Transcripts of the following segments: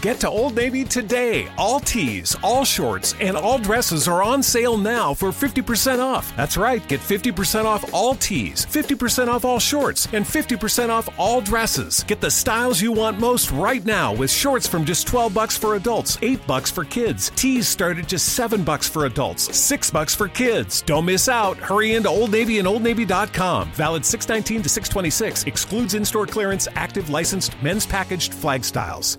Get to Old Navy today. All tees, all shorts, and all dresses are on sale now for 50% off. That's right, get 50% off all tees, 50% off all shorts, and 50% off all dresses. Get the styles you want most right now with shorts from just 12 bucks for adults, 8 bucks for kids. Tees start at just 7 bucks for adults, 6 bucks for kids. Don't miss out. Hurry into Old Navy and OldNavy.com. Valid 619 to 626. Excludes in-store clearance, active licensed men's packaged flag styles.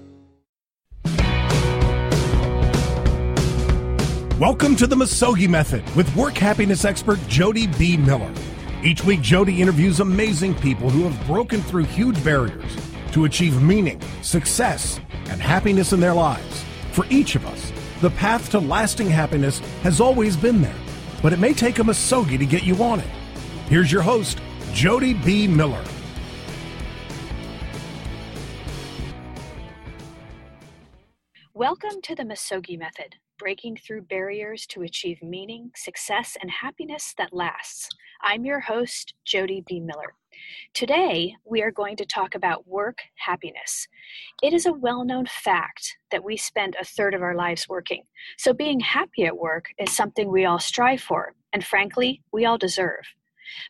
Welcome to the Misogi Method with work happiness expert Jody B. Miller. Each week, Jody interviews amazing people who have broken through huge barriers to achieve meaning, success, and happiness in their lives. For each of us, the path to lasting happiness has always been there, but it may take a Misogi to get you on it. Here's your host, Jody B. Miller. Welcome to the Misogi Method breaking through barriers to achieve meaning, success, and happiness that lasts. I'm your host, Jody B. Miller. Today, we are going to talk about work happiness. It is a well known fact that we spend a third of our lives working, so being happy at work is something we all strive for, and frankly, we all deserve.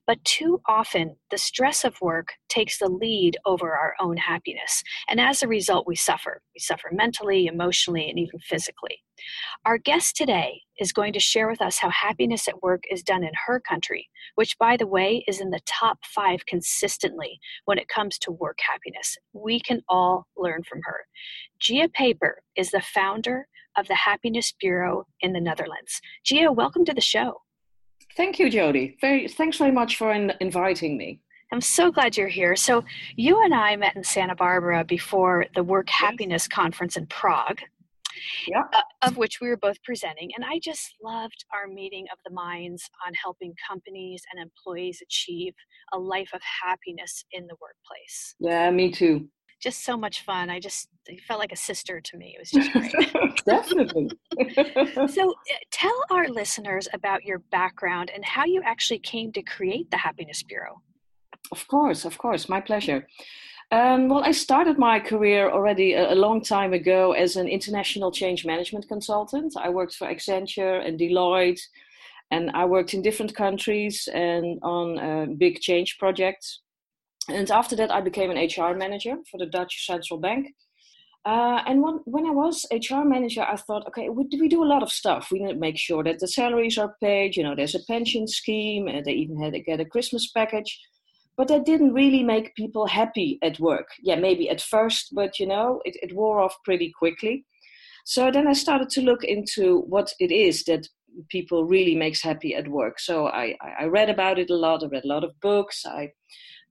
But too often, the stress of work takes the lead over our own happiness. And as a result, we suffer. We suffer mentally, emotionally, and even physically. Our guest today is going to share with us how happiness at work is done in her country, which, by the way, is in the top five consistently when it comes to work happiness. We can all learn from her. Gea Peper is the founder of the Happiness Bureau in the Netherlands. Gea, welcome to the show. Thank you, Jody. Very, thanks very much for in, inviting me. I'm so glad you're here. So, you and I met in Santa Barbara before the Work Happiness Conference in Prague, yeah. uh, of which we were both presenting. And I just loved our meeting of the minds on helping companies and employees achieve a life of happiness in the workplace. Yeah, me too. Just so much fun. I just felt like a sister to me. It was just great. Definitely. so, uh, tell our listeners about your background and how you actually came to create the Happiness Bureau. Of course, of course. My pleasure. Um, well, I started my career already a, a, long time ago as an international change management consultant. I worked for Accenture and Deloitte, and I worked in different countries and on uh, big change projects. And after that, I became an HR manager for the Dutch Central Bank. Uh, and when, when I was HR manager, I thought, okay, we, we do a lot of stuff. We need to make sure that the salaries are paid. You know, there's a pension scheme, and they even had to get a Christmas package. But that didn't really make people happy at work. Yeah, maybe at first, but you know, it, it wore off pretty quickly. So then I started to look into what it is that people really makes happy at work. So I, I read about it a lot. I read a lot of books. I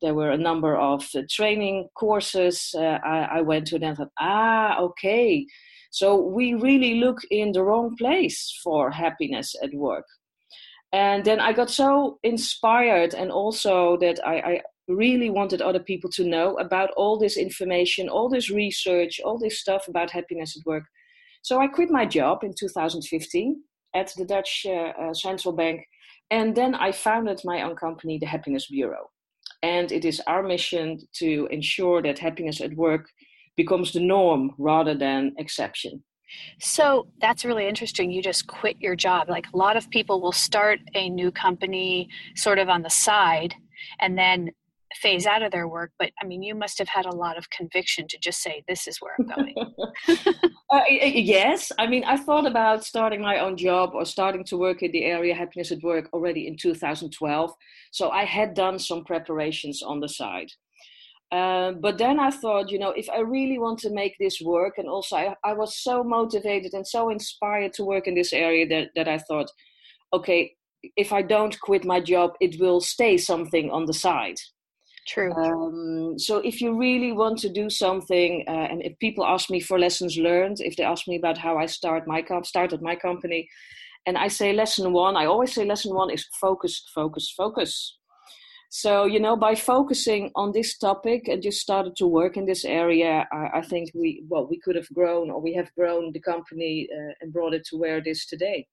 there were a number of uh, training courses uh, I, I, went to and I thought, ah, okay. So we really look in the wrong place for happiness at work. And then I got so inspired, and also that I, I really wanted other people to know about all this information, all this research, all this stuff about happiness at work. So I quit my job in 2015 at the Dutch uh, uh, Central Bank, and then I founded my own company, the Happiness Bureau. And it is our mission to ensure that happiness at work becomes the norm rather than exception. So that's really interesting. You just quit your job. Like a lot of people will start a new company sort of on the side and then phase out of their work but i mean you must have had a lot of conviction to just say this is where i'm going. Uh, yes. I mean i thought about starting my own job or starting to work in the area happiness at work already in 2012 so i had done some preparations on the side. Uh, but then I thought, you know, if I really want to make this work, and also I, I was so motivated and so inspired to work in this area that, that I thought, okay, if I don't quit my job, it will stay something on the side. True. Um, so if you really want to do something, uh, and if people ask me for lessons learned, if they ask me about how I start my com- started my company, and I say lesson one, I always say lesson one is focus, focus, focus. So you know, by focusing on this topic and just started to work in this area, I, I think we well we could have grown or we have grown the company uh, and brought it to where it is today.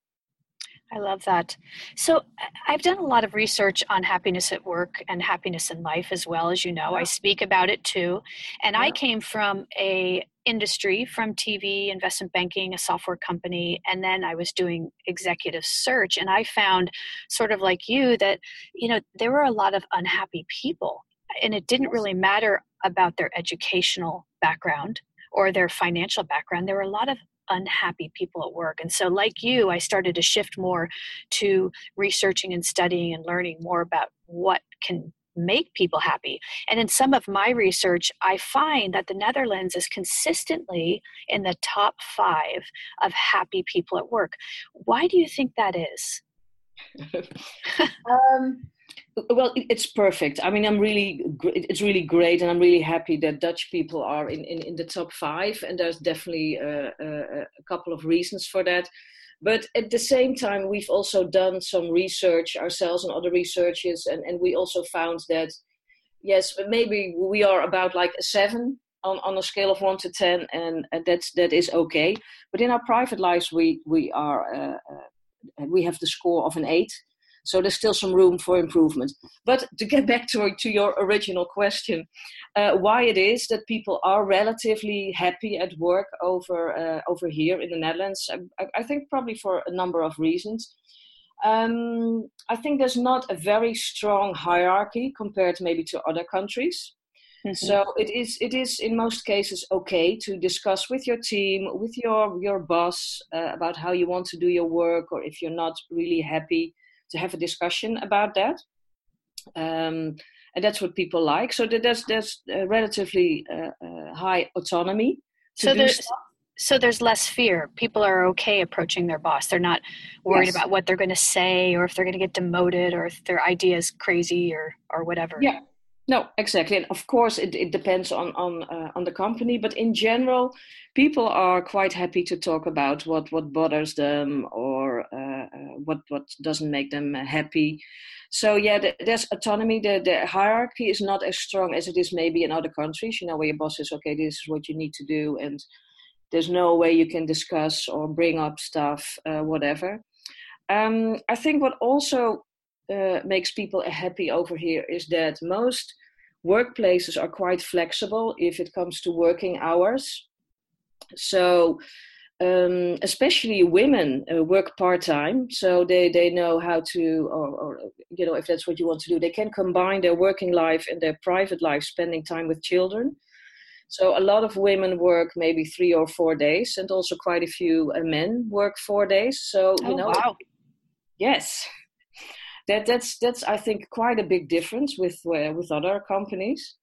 I love that. So, I've done a lot of research on happiness at work and happiness in life as well, as you know. Yeah. I speak about it too. And yeah. I came from a industry from TV, investment banking, a software company, and then I was doing executive search. And I found, sort of like you, that, you know, there were a lot of unhappy people. And it didn't really matter about their educational background or their financial background. There were a lot of unhappy people at work. And so, like you, I started to shift more to researching and studying and learning more about what can make people happy. And in some of my research, I find that the Netherlands is consistently in the top five of happy people at work. Why do you think that is? um, well, it's perfect. I mean, I'm really, it's really great, and I'm really happy that Dutch people are in, in, in the top five. And there's definitely a, a, a couple of reasons for that. But at the same time, we've also done some research ourselves and other researchers, and, and we also found that yes, maybe we are about like a seven on, on a scale of one to ten, and that's that is okay. But in our private lives, we we are uh, uh, we have the score of an eight, so there's still some room for improvement. But to get back to, to your original question, uh, why it is that people are relatively happy at work over, uh, over here in the Netherlands, I, I, think probably for a number of reasons. Um, I think there's not a very strong hierarchy compared maybe to other countries. Mm-hmm. So it is it is in most cases okay to discuss with your team, with your your boss uh, about how you want to do your work, or if you're not really happy, to have a discussion about that. Um, and that's what people like. So there's there's relatively uh, uh, high autonomy. so there's stuff. so there's less fear. People are okay approaching their boss. They're not worried yes. about what they're going to say or if they're going to get demoted or if their idea is crazy or or whatever. Yeah. No, exactly, and of course it, it depends on on uh, on the company, but in general, people are quite happy to talk about what what bothers them or uh, uh, what what doesn't make them happy. So yeah, the, there's autonomy. The the hierarchy is not as strong as it is maybe in other countries. You know, where your boss says, "Okay, this is what you need to do," and there's no way you can discuss or bring up stuff, uh, whatever. Um, I think what also uh, makes people happy over here is that most workplaces are quite flexible if it comes to working hours. So, um, especially women uh, work part time, so they, they know how to, or, or, you know, if that's what you want to do, they can combine their working life and their private life, spending time with children. So a lot of women work maybe three or four days, and also quite a few uh, men work four days. So you oh, know, wow. yes, that that's that's I think quite a big difference with uh, with other companies,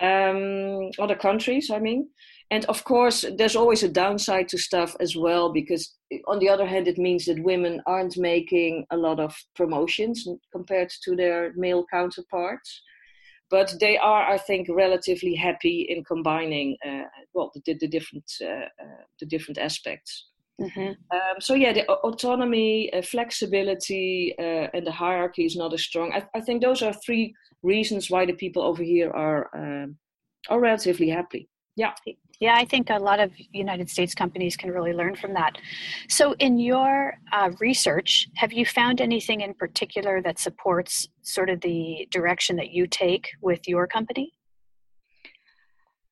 um, other countries. I mean, and of course, there's always a downside to stuff as well because on the other hand, it means that women aren't making a lot of promotions compared to their male counterparts. But they are, I think, relatively happy in combining uh, well the, the different uh, uh the different aspects. Mm-hmm. Um, so yeah, the autonomy, uh, flexibility, uh, and the hierarchy is not as strong. I, I, think those are three reasons why the people over here are um, are relatively happy. Yeah. Yeah, I think a lot of United States companies can really learn from that. So, in your uh, research, have you found anything in particular that supports sort of the direction that you take with your company?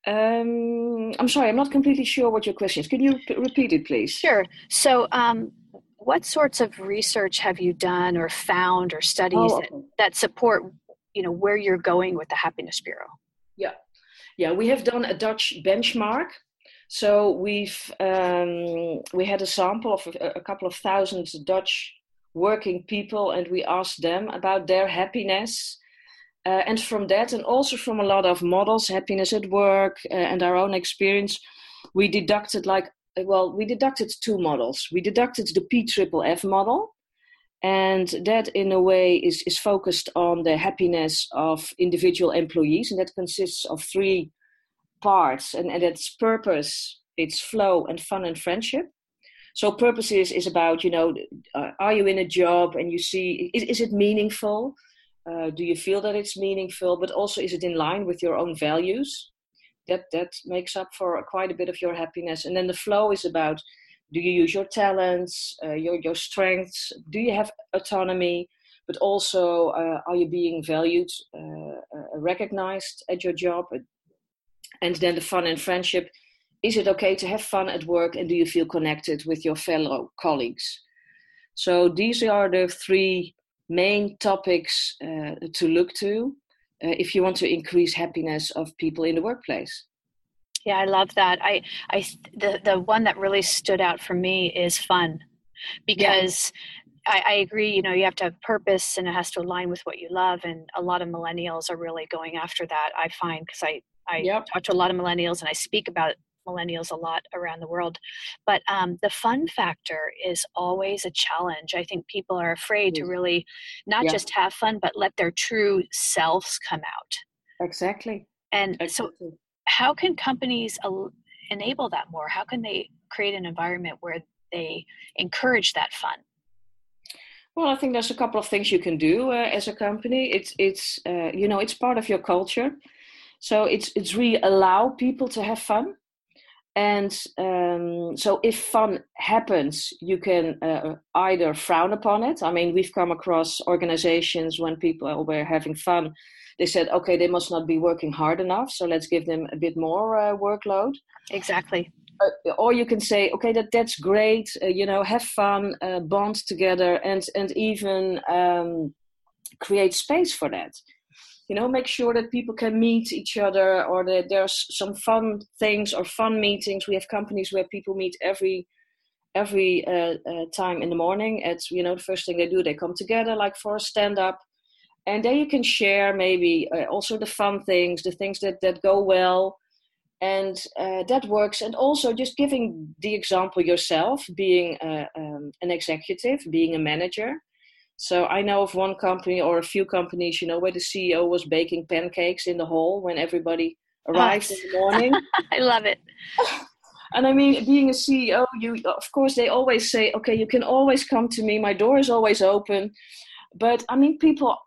Um, I'm sorry, I'm not completely sure what your question is. Can you repeat it, please? Sure. So, um, what sorts of research have you done, or found, or studies oh, okay. that, that support, you know, where you're going with the Happiness Bureau? Yeah, yeah, we have done a Dutch benchmark. So we've um, we had a sample of a, a couple of thousand Dutch working people, and we asked them about their happiness uh, and from that, and also from a lot of models, happiness at work, uh, and our own experience, we deducted like uh, well, we deducted two models. We deducted the P triple F model, and that in a way is is focused on the happiness of individual employees, and that consists of three parts, and, and it's purpose, it's flow, and fun and friendship. So purpose is, is about you know, uh, are you in a job and you see is, is it meaningful? Uh, do you feel that it's meaningful? But also, is it in line with your own values? That that makes up for quite a bit of your happiness. And then the flow is about: do you use your talents, uh, your your strengths? Do you have autonomy? But also, uh, are you being valued, uh, uh, recognized at your job? And then the fun and friendship is it okay to have fun at work and do you feel connected with your fellow colleagues? So these are the three main topics uh, to look to uh, if you want to increase happiness of people in the workplace. Yeah, I love that. I, I, the the one that really stood out for me is fun, because yeah. I, I agree. You know, you have to have purpose, and it has to align with what you love. And a lot of millennials are really going after that. I find because I I yep. talk to a lot of millennials, and I speak about millennials a lot around the world. But um, the fun factor is always a challenge. I think people are afraid to really not yeah. just have fun, but let their true selves come out. Exactly. And exactly. so, how can companies enable that more? How can they create an environment where they encourage that fun? Well, I think there's a couple of things you can do uh, as a company. It's it's uh, you know it's part of your culture, so it's it's really allow people to have fun and um, so if fun happens you can uh, either frown upon it. I mean we've come across organizations when people were having fun they said okay they must not be working hard enough so let's give them a bit more uh, workload. Exactly. Uh, or you can say okay that that's great uh, you know have fun uh, bond together and and even um, create space for that you know make sure that people can meet each other or that there's some fun things or fun meetings. We have companies where people meet every every uh, uh, time in the morning. It's you know the first thing they do they come together like for a stand up and then you can share maybe uh, also the fun things the things that that go well. And uh, that works. And also just giving the example yourself being uh, um, an executive being a manager so I know of one company or a few companies, you know, where the CEO was baking pancakes in the hall when everybody ah. arrived oh. in the morning. I love it. And I mean, being a CEO, you of course they always say, okay, you can always come to me. My door is always open. But I mean, people,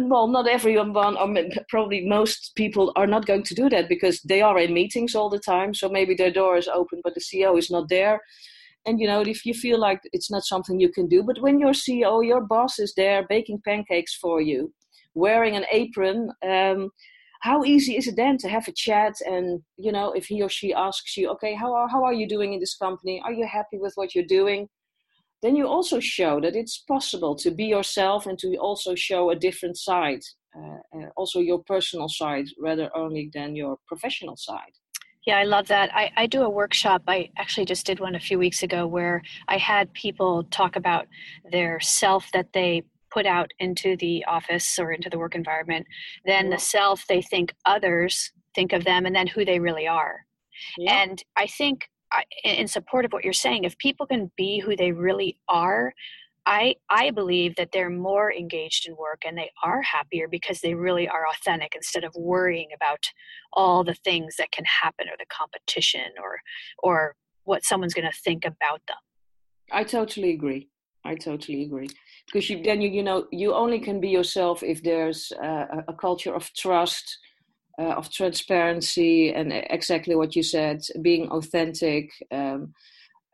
well, not everyone, or probably most people are not going to do that because they are in meetings all the time. So maybe their door is open, but the CEO is not there and you know if you feel like it's not something you can do but when your ceo your boss is there baking pancakes for you wearing an apron um, how easy is it then to have a chat and you know if he or she asks you okay how are, how are you doing in this company? Are you happy with what you're doing? Then you also show that it's possible to be yourself and to also show a different side uh, uh, also your personal side rather only than your professional side yeah, I love that. I, I do a workshop. I actually just did one a few weeks ago where I had people talk about their self that they put out into the office or into the work environment, then yeah. the self they think others think of them, and then who they really are. Yeah. And I think, in support of what you're saying, if people can be who they really are, I, I believe that they're more engaged in work and they are happier because they really are authentic instead of worrying about all the things that can happen or the competition or or what someone's going to think about them. I totally agree. I totally agree because you then you you know you only can be yourself if there's uh, a culture of trust, uh, of transparency, and exactly what you said, being authentic. Um,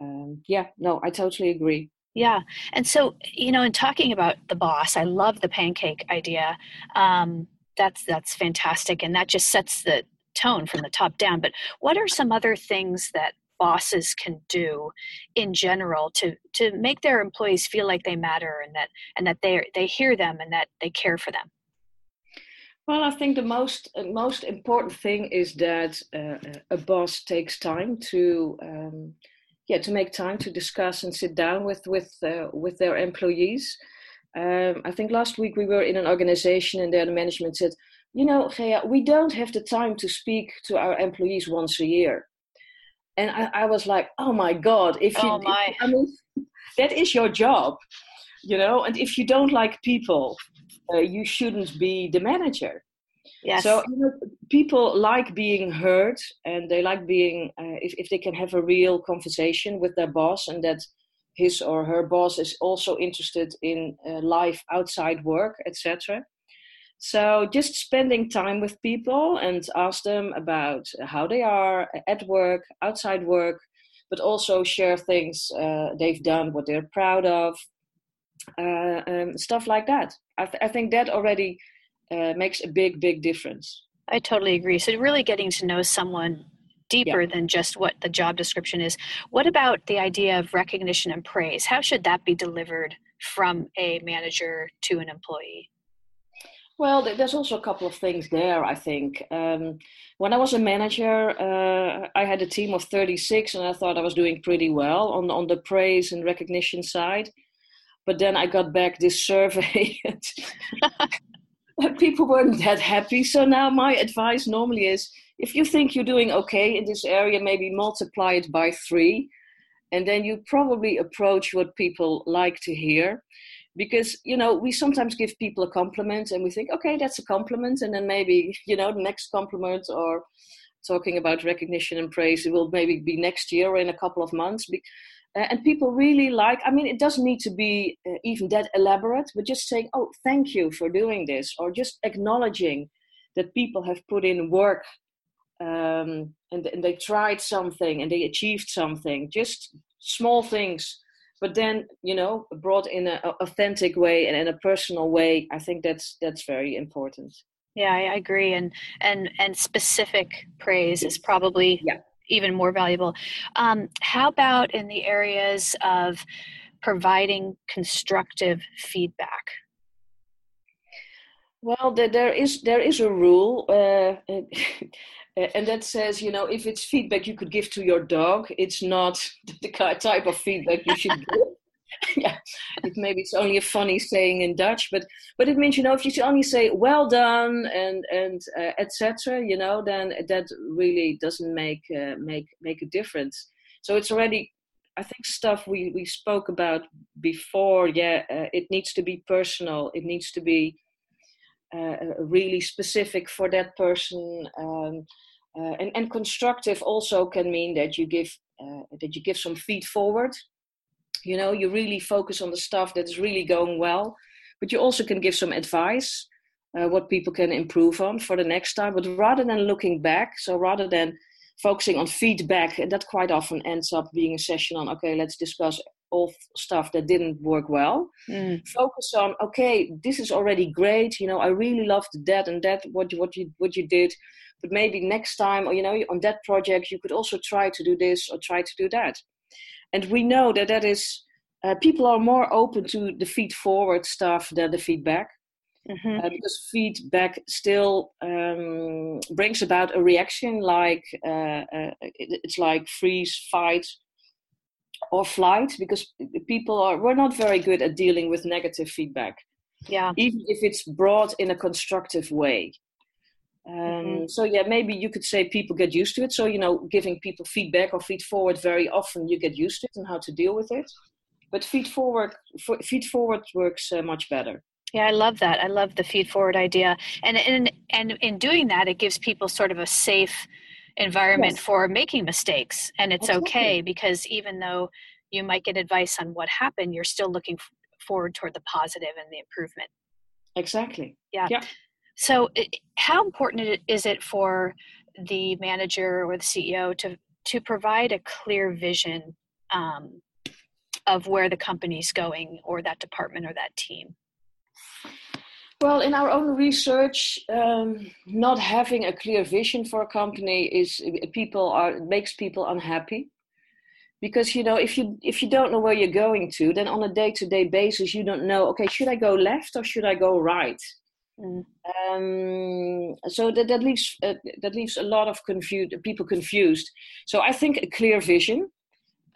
um, yeah, no, I totally agree. Yeah. And so, you know, in talking about the boss, I love the pancake idea. Um, that's that's fantastic and that just sets the tone from the top down. But what are some other things that bosses can do in general to to make their employees feel like they matter and that and that they they hear them and that they care for them? Well, I think the most most important thing is that uh, a boss takes time to um, yeah to make time to discuss and sit down with with uh, with their employees. Um, I think last week we were in an organization and there the management said, you know, Gea, we don't have the time to speak to our employees once a year. And I, I was like, oh my god, if you, oh my. If, I mean, that is your job, you know. And if you don't like people, uh, you shouldn't be the manager. Yes. So you know, people like being heard, and they like being uh, if if they can have a real conversation with their boss, and that his or her boss is also interested in uh, life outside work, etc. So just spending time with people and ask them about how they are at work, outside work, but also share things uh, they've done, what they're proud of, uh, um, stuff like that. I, th- I think that already uh, makes a big, big difference. I totally agree. So really getting to know someone deeper yeah. than just what the job description is. What about the idea of recognition and praise? How should that be delivered from a manager to an employee? Well, there's also a couple of things there, I think. Um, when I was a manager, uh, I had a team of 36 and I thought I was doing pretty well on, on the praise and recognition side. But then I got back this survey and people weren't that happy. So now my advice normally is if you think you're doing okay in this area, maybe multiply it by three. And then you probably approach what people like to hear because you know we sometimes give people a compliment and we think okay that's a compliment and then maybe you know the next compliment or talking about recognition and praise it will maybe be next year or in a couple of months and people really like i mean it doesn't need to be uh, even that elaborate but just saying oh thank you for doing this or just acknowledging that people have put in work um, and, and they tried something and they achieved something just small things but then you know brought in an authentic way and in a personal way i think that's that's very important yeah i agree and and and specific praise is probably yeah. Even more valuable. Um, how about in the areas of providing constructive feedback? Well there is there is a rule uh, and that says you know if it's feedback you could give to your dog it's not the type of feedback you should give yeah maybe it's only a funny saying in dutch but but it means you know if you only say well done and and uh, etc you know then that really doesn't make uh, make make a difference. So it's already i think stuff we we spoke about before yeah uh, it needs to be personal it needs to be uh, really specific for that person um, uh, and, and constructive also can mean that you give uh, that you give some feed forward you know you really focus on the stuff that's really going well but you also can give some advice uh, what people can improve on for the next time. But rather than looking back so rather than focusing on feedback and that quite often ends up being a session on okay let's discuss all stuff that didn't work well. Mm. focus on okay this is already great you know i really loved that and that what you what you what you did. But maybe next time or you know on that project you could also try to do this or try to do that and we know that that is uh, people are more open to the feed forward stuff than the feedback. Mm-hmm. uh, because feedback still um, brings about a reaction like uh, uh it, it's like freeze fight or flight because people are we're not very good at dealing with negative feedback. Yeah. Even if it's brought in a constructive way um, mm-hmm. So yeah, maybe you could say people get used to it. So you know, giving people feedback or feed forward very often, you get used to it and how to deal with it. But feed forward, feed forward works uh, much better. Yeah, I love that. I love the feed forward idea, and and and in doing that, it gives people sort of a safe environment yes. for making mistakes, and it's Absolutely. okay because even though you might get advice on what happened, you're still looking forward toward the positive and the improvement. Exactly. Yeah. yeah. So, how important is it for the manager or the CEO to to provide a clear vision um, of where the company's going, or that department, or that team? Well, in our own research, um, not having a clear vision for a company is people are makes people unhappy because you know if you if you don't know where you're going to, then on a day to day basis you don't know. Okay, should I go left or should I go right? Mm. Um, so that, that leaves uh, that leaves a lot of confused people confused. So I think a clear vision,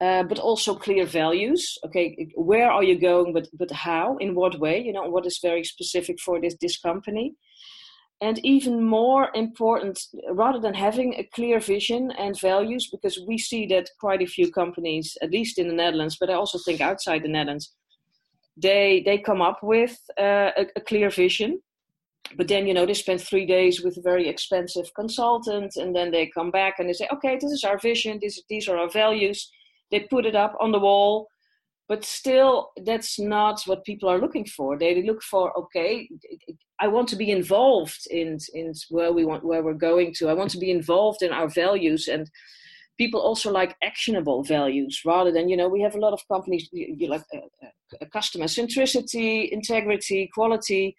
uh, but also clear values. Okay, where are you going? But but how? In what way? You know, what is very specific for this this company? And even more important, rather than having a clear vision and values, because we see that quite a few companies, at least in the Netherlands, but I also think outside the Netherlands, they they come up with uh, a, a clear vision but then you know they spend three days with a very expensive consultant and then they come back and they say okay this is our vision. This, these are our values. They put it up on the wall but still that's not what people are looking for. They look for okay i want to be involved in in where we want where we're going to. I want to be involved in our values. And people also like actionable values rather than you know we have a lot of companies you like uh, uh, customer centricity integrity quality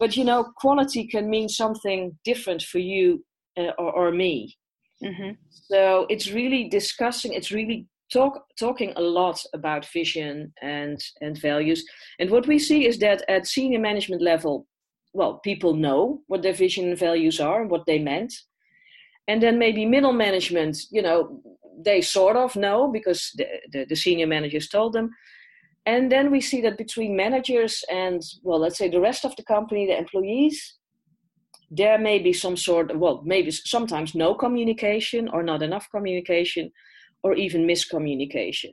but you know quality can mean something different for you uh, or, or, me Mm-hmm. So it's really discussing, it's really talk, talking a lot about vision and, and values. And what we see is that at senior management level, well, people know what their vision and values are and what they meant. And then maybe middle management, you know, they sort of know because the, the, the senior managers told them. And then we see that between managers and, well, let's say the rest of the company, the employees, there may be some sort of, well, maybe sometimes no communication or not enough communication or even miscommunication.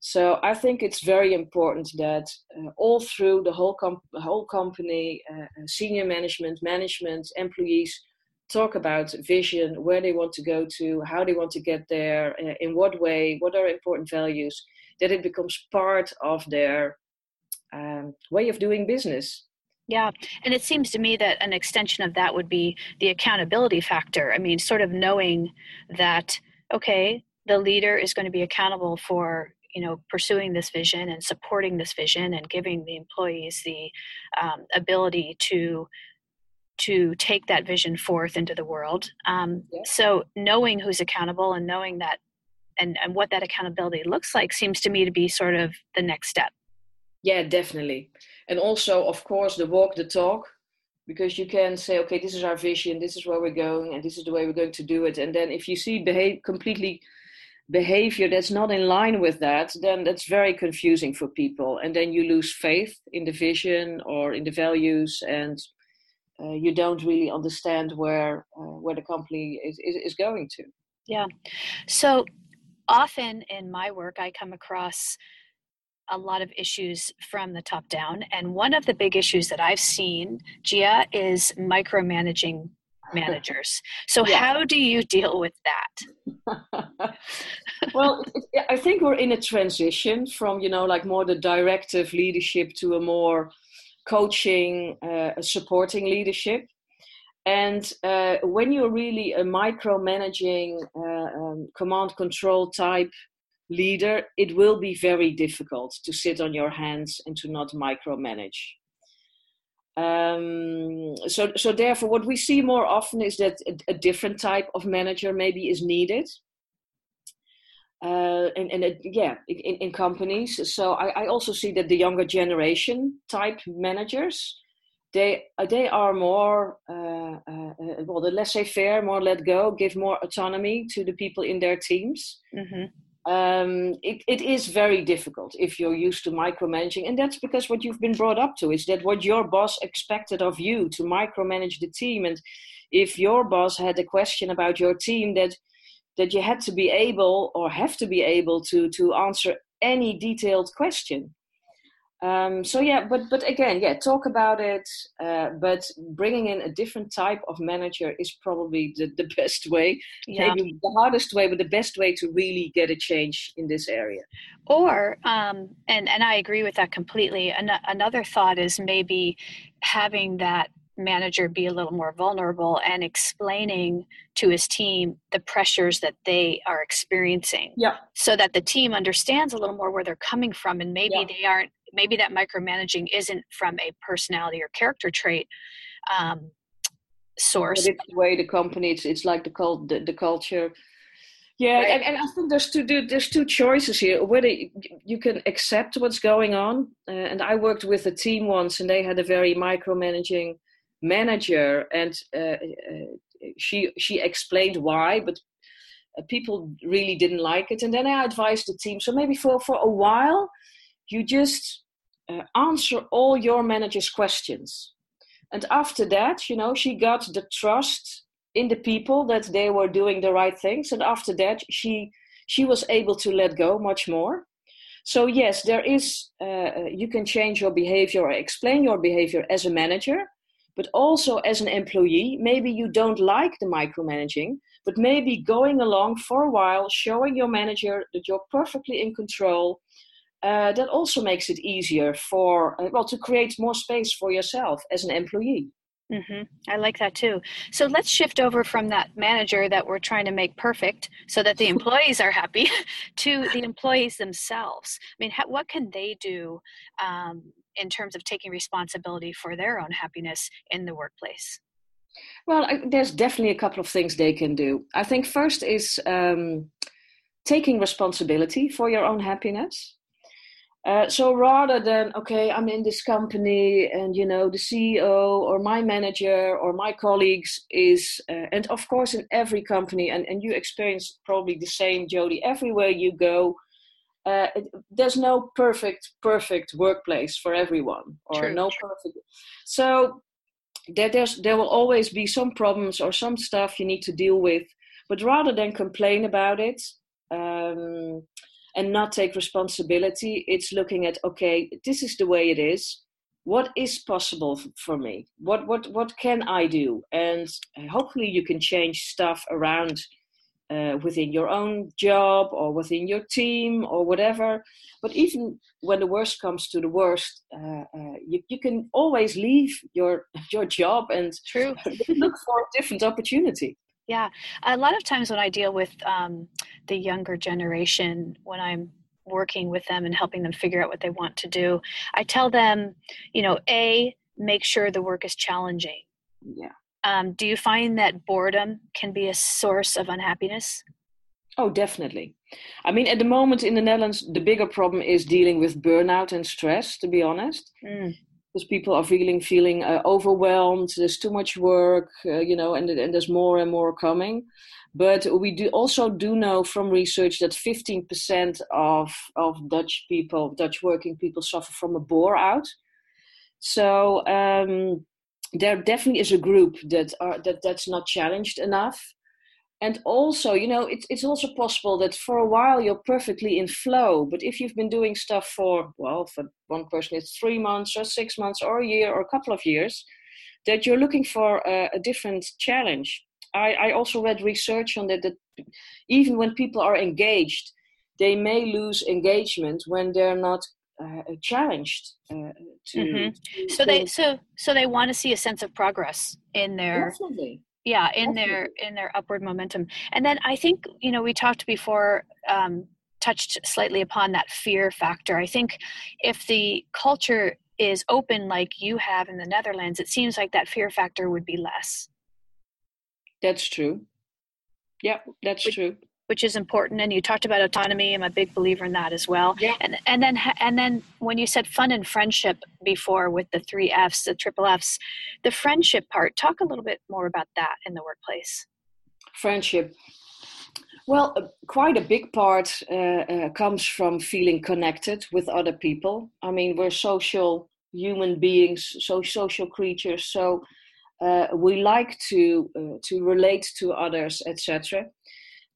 So I think it's very important that uh, all through the whole, com- whole company, uh, uh, senior management, management, employees talk about vision, where they want to go to, how they want to get there, uh, in what way, what are important values, that it becomes part of their um, way of doing business. Yeah, and it seems to me that an extension of that would be the accountability factor. I mean, sort of knowing that, okay, the leader is going to be accountable for you know pursuing this vision and supporting this vision and giving the employees the um, ability to to take that vision forth into the world um, yeah. so knowing who's accountable and knowing that and, and what that accountability looks like seems to me to be sort of the next step yeah definitely and also of course the walk the talk because you can say okay this is our vision this is where we're going and this is the way we're going to do it and then if you see behave completely behavior that's not in line with that, then that's very confusing for people. And then you lose faith in the vision or in the values, and uh, you don't really understand where uh, where the company is, is, is going to. Yeah. So often in my work, I come across a lot of issues from the top down. And one of the big issues that I've seen, Gea, is micromanaging managers. So, yeah. how do you deal with that? well, I think we're in a transition from, you know, like more the directive leadership to a more coaching, uh, supporting leadership. And uh, when you're really a micromanaging, uh, um, command control type leader, it will be very difficult to sit on your hands and to not micromanage. Um, so, so therefore, what we see more often is that a, a different type of manager maybe is needed. Uh, and, and it, yeah, in, in companies. So I, I also see that the younger generation type managers, they uh, they are more uh, uh, uh well, the laissez-faire, more let go, give more autonomy to the people in their teams. Mm-hmm um, it, it is very difficult if you're used to micromanaging and that's because what you've been brought up to is that what your boss expected of you to micromanage the team and if your boss had a question about your team that that you had to be able or have to be able to to answer any detailed question um, so yeah, but but again, yeah, talk about it. Uh, but bringing in a different type of manager is probably the, the best way. Yeah. Maybe the hardest way, but the best way to really get a change in this area. Or um, and and I agree with that completely. An- another thought is maybe having that manager be a little more vulnerable and explaining to his team the pressures that they are experiencing yeah so that the team understands a little more where they're coming from and maybe yeah. they aren't maybe that micromanaging isn't from a personality or character trait um, source. But it's the way the company, it's, it's like the, cult, the, the culture. Yeah, right. and, and I think there's two there's two choices here. Whether you can accept what's going on, uh, and I worked with a team once, and they had a very micromanaging manager, and uh, uh, she she explained why, but uh, people really didn't like it. And then I advised the team, so maybe for for a while, you just uh, answer all your manager's questions. And after that, you know, she got the trust in the people that they were doing the right things. And after that, she she was able to let go much more. So yes, there is. Uh, uh you can change your behavior or explain your behavior as a manager, but also as an employee. Maybe you don't like the micromanaging, but maybe going along for a while, showing your manager that you're perfectly in control, uh, that also makes it easier for uh, well to create more space for yourself as an employee mm-hmm. i like that too so let's shift over from that manager that we're trying to make perfect so that the employees are happy to the employees themselves i mean ha- what can they do um, in terms of taking responsibility for their own happiness in the workplace Well, I, there's definitely a couple of things they can do. I think first is um, taking responsibility for your own happiness. Uh, so rather than okay, I'm in this company, and you know the CEO or my manager or my colleagues is, uh, and of course in every company, and and you experience probably the same, Jody. Everywhere you go, uh, there's no perfect perfect workplace for everyone, or True. no perfect. So there there's there will always be some problems or some stuff you need to deal with, but rather than complain about it. Um, and not take responsibility. It's looking at okay, this is the way it is. What is possible for me? What what what can I do? And hopefully you can change stuff around uh, within your own job or within your team or whatever. But even when the worst comes to the worst, uh, uh, you, you can always leave your your job and True. look for a different opportunity. Yeah, a lot of times when I deal with um, the younger generation, when I'm working with them and helping them figure out what they want to do, I tell them, you know, a make sure the work is challenging. Yeah. Um, do you find that boredom can be a source of unhappiness? Oh, definitely. I mean, at the moment in the Netherlands, the bigger problem is dealing with burnout and stress. To be honest, Mm. Because people are feeling feeling uh, overwhelmed. There's too much work, uh, you know, and and there's more and more coming. But we do also do know from research that 15% of of Dutch people, Dutch working people, suffer from a bore out. So um, there definitely is a group that are that that's not challenged enough. And also, you know, it's it's also possible that for a while you're perfectly in flow, but if you've been doing stuff for well, for one person it's three months or six months or a year or a couple of years, that you're looking for a, a different challenge. I, I also read research on that that even when people are engaged, they may lose engagement when they're not uh, challenged uh, to, Mhm. to So they so so they want to see a sense of progress in their definitely yeah in their in their upward momentum and then i think you know we talked before um, touched slightly upon that fear factor i think if the culture is open like you have in the netherlands it seems like that fear factor would be less that's true. Yeah, that's Would- true. Which is important and you talked about autonomy i'm a big believer in that as well. Yeah. and and then and then when you said fun and friendship before with the three f's the triple f's the friendship part talk a little bit more about that in the workplace. Friendship. Well uh, quite a big part uh, uh, comes from feeling connected with other people. I mean we're social human beings so social creatures so uh, we like to uh, to relate to others etc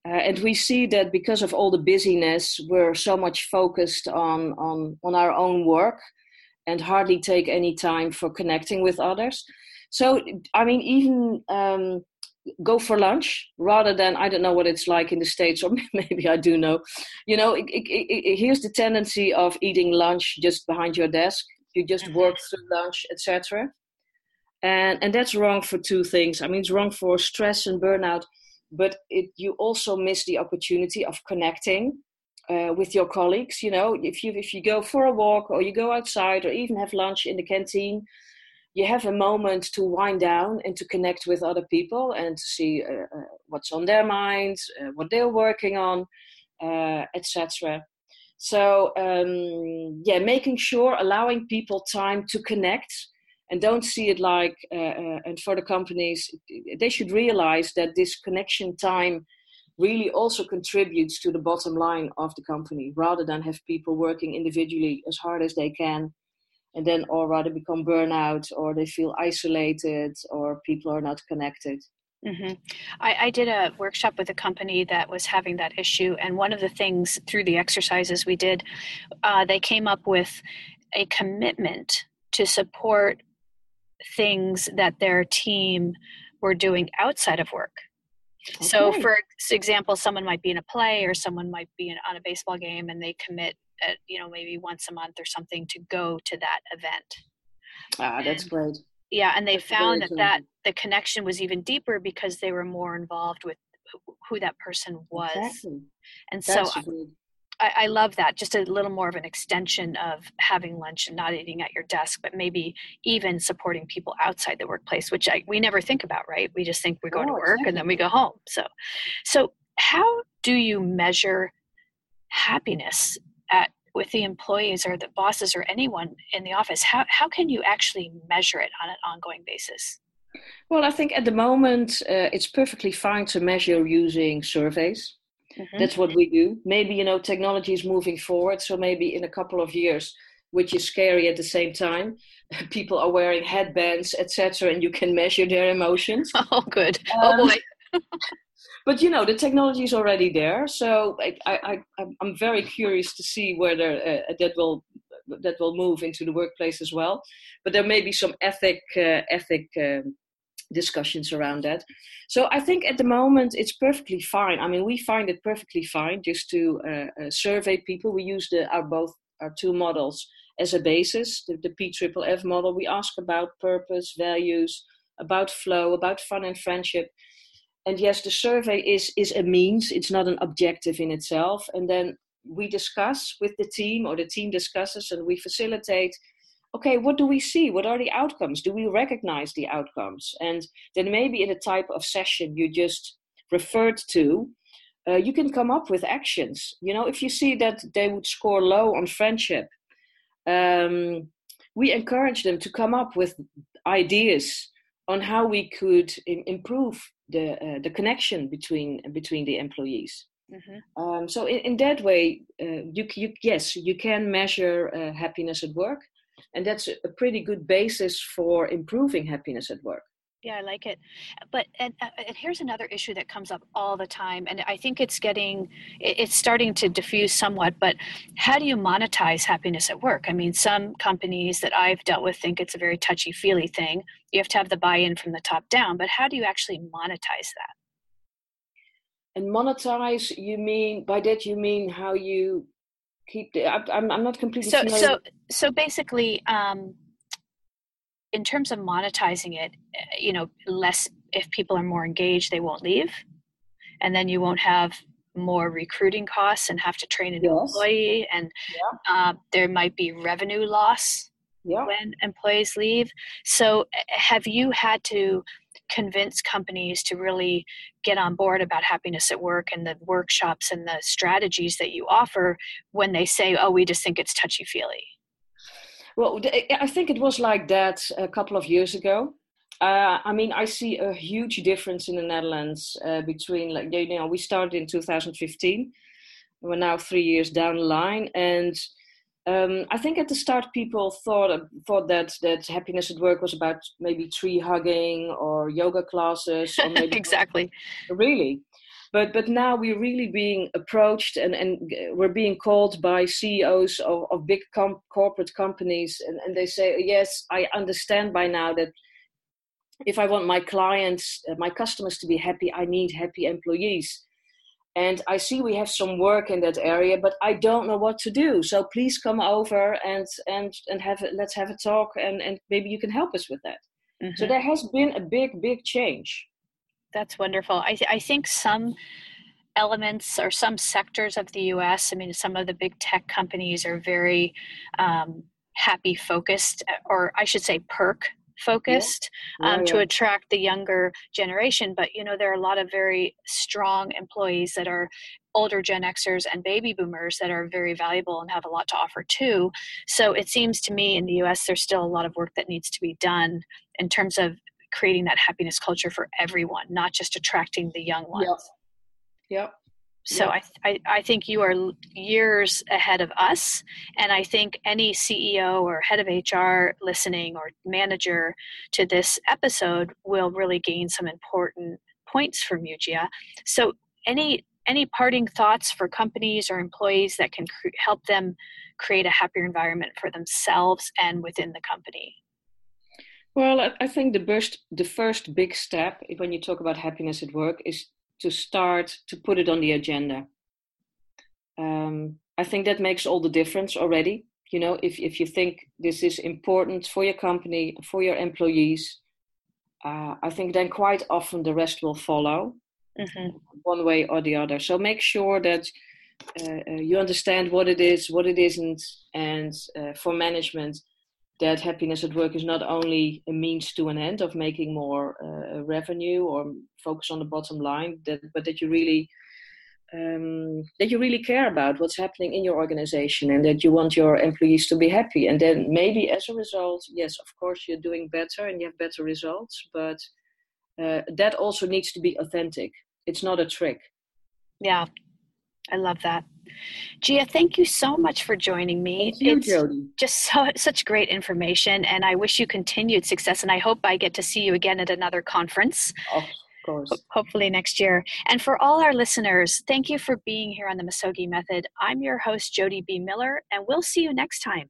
uh, and we see that because of all the busyness we're so much focused on on on our own work and hardly take any time for connecting with others so i mean even um, go for lunch rather than I don't know what it's like in the states or maybe I do know. You know, it, it, it, here's the tendency of eating lunch just behind your desk. You just Mhm. work through lunch, etc. And and that's wrong for two things. I mean, it's wrong for stress and burnout, but it you also miss the opportunity of connecting. Uh, with your colleagues, you know, if you if you go for a walk or you go outside or even have lunch in the canteen, you have a moment to wind down and to connect with other people and to see uh, uh, what's on their minds, uh, what they're working on, uh, etc. So um, yeah, making sure allowing people time to connect and don't see it like uh, uh, and for the companies they should realize that this connection time really also contributes to the bottom line of the company rather than have people working individually as hard as they can and then or rather become burnout or they feel isolated or people are not connected. Hmm I, I did a workshop with a company that was having that issue, and one of the things through the exercises we did, uh, they came up with a commitment to support things that their team were doing outside of work. So, for example, someone might be in a play or someone might be in, on a baseball game, and they commit, uh you know, maybe once a month or something to go to that event. ah that's And- great Yeah, and they That's found that, that the connection was even deeper because they were more involved with who, that person was. exactly And so that's great I, I, love that. Just a little more of an extension of having lunch and not eating at your desk, but maybe even supporting people outside the workplace, which I, we never think about, right? We just think we're going oh, to work exactly. and then we go home. So, so how do you measure happiness at with the employees or the bosses or anyone in the office? How how can you actually measure it on an ongoing basis? Well, I think at the moment uh, it's perfectly fine to measure using surveys. Mm-hmm. That's what we do. Maybe you know technology is moving forward, so maybe in a couple of years, which is scary at the same time, people are wearing headbands, etc., and you can measure their emotions. Oh, good. Oh, um, oh boy. but you know the technology is already there, so I, I, I am very curious to see whether uh, that will that will move into the workplace as well. But there may be some ethic uh, ethic um, discussions around that. So I think at the moment it's perfectly fine. I mean, we find it perfectly fine just to uh, uh, survey people. We use the our both our two models as a basis. The, the PFFF model we ask about purpose, values, about flow, about fun and friendship. And yes, the survey is is a means. It's not an objective in itself. And then we discuss with the team, or the team discusses, and we facilitate okay, what do we see? What are the outcomes? Do we recognize the outcomes? And then maybe in the type of session you just referred to, uh, you can come up with actions. You know, if you see that they would score low on friendship, um, we encourage them to come up with ideas on how we could Im- improve the uh, the connection between between the employees. Mm-hmm. Um, so in, in, that way, uh, you, you yes you can measure uh, happiness at work, and that's a pretty good basis for improving happiness at work. Yeah i like it. But and, uh, and here's another issue that comes up all the time and i think it's getting it's starting to diffuse somewhat but how do you monetize happiness at work? I mean some companies that i've dealt with think it's a very touchy feely thing. You have to have the buy-in from the top down but how do you actually monetize that? And monetize you mean by that you mean how you keep the, I'm, I'm not completely so familiar. so so basically um in terms of monetizing it eh, you know less if people are more engaged they won't leave and then you won't have more recruiting costs and have to train an yes. employee and yeah. uh, there might be revenue loss yeah. when employees leave so eh, have you had to convince companies to really get on board about happiness at work and the workshops and the strategies that you offer when they say, oh, we just think it's touchy feely? Well, I think it was like that a couple of years ago. Uh, I mean, I see a huge difference in the Netherlands uh, between, like, you know, we started in 2015. We're now three years down the line, and um, I think at the start people thought thought that that happiness at work was about maybe tree hugging or yoga classes. Or maybe exactly. Really, but but now we're really being approached and and we're being called by CEOs of, of big com- corporate companies, and, and they say, yes, I understand by now that if I want my clients, uh, my customers to be happy, I need happy employees and I see we have some work in that area, but I don't know what to do. So please come over and and and have a, let's have a talk, and and maybe you can help us with that. Mm-hmm. So there has been a big big change. That's wonderful. I th- I think some elements or some sectors of the U.S. I mean, some of the big tech companies are very um, happy focused, or I should say, perk focused yeah. Um, yeah, to attract the younger generation. But you know there are a lot of very strong employees that are older gen xers and baby boomers that are very valuable and have a lot to offer too. So it seems to me in the us there's still a lot of work that needs to be done in terms of creating that happiness culture for everyone not just attracting the young ones. Yep, yep. So yeah. I, I, I think you are years ahead of us, and I think any CEO or head of HR listening or manager to this episode will really gain some important points from you, Gea. So any any parting thoughts for companies or employees that can cre- help them create a happier environment for themselves and within the company? Well, I think the first the first big step when you talk about happiness at work is to start to put it on the agenda. Um, I think that makes all the difference already. You know, if, if you think this is important for your company, for your employees, uh, I think then quite often the rest will follow mm-hmm. one way or the other. So make sure that uh, uh, you understand what it is, what it isn't, and uh, for management, that happiness at work is not only a means to an end of making more uh, revenue or focus on the bottom line, that, but that you really um, that you really care about what's happening in your organization and that you want your employees to be happy. And then maybe as a result, yes, of course, you're doing better and you have better results, but uh, that also needs to be authentic. It's not a trick. Yeah, I love that. Gea, thank you so much for joining me. Thank you, it's Jody. just so, such great information, and I wish you continued success. And I hope I get to see you again at another conference. Of course. Hopefully next year. And for all our listeners, thank you for being here on the Misogi Method. I'm your host, Jody B. Miller, and we'll see you next time.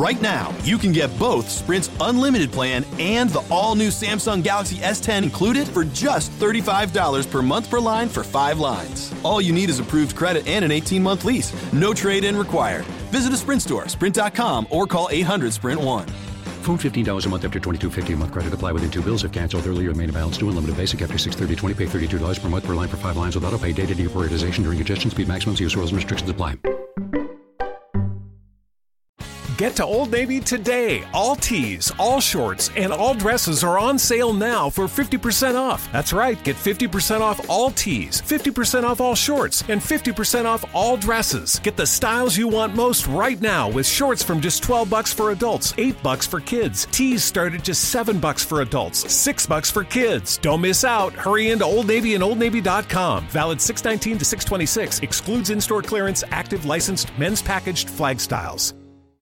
Right now, you can get both Sprint's unlimited plan and the all new Samsung Galaxy S10 included for just $35 per month per line for five lines. All you need is approved credit and an 18 month lease. No trade in required. Visit a Sprint store, sprint.com, or call 800 Sprint 1. Phone $15 a month after 22.50 a month credit. Apply within two bills if canceled earlier. Main balance due. Unlimited basic after 630 Pay $32 per month per line for five lines with auto pay. Data deprioritization during congestion. Speed maximums. Use rules and restrictions apply. Get to Old Navy today. All tees, all shorts, and all dresses are on sale now for 50% off. That's right, get 50% off all tees, 50% off all shorts, and 50% off all dresses. Get the styles you want most right now with shorts from just 12 bucks for adults, 8 bucks for kids. Tees start at just 7 bucks for adults, 6 bucks for kids. Don't miss out. Hurry into Old Navy and OldNavy.com. Valid 619 to 626. Excludes in-store clearance, active licensed men's packaged flag styles.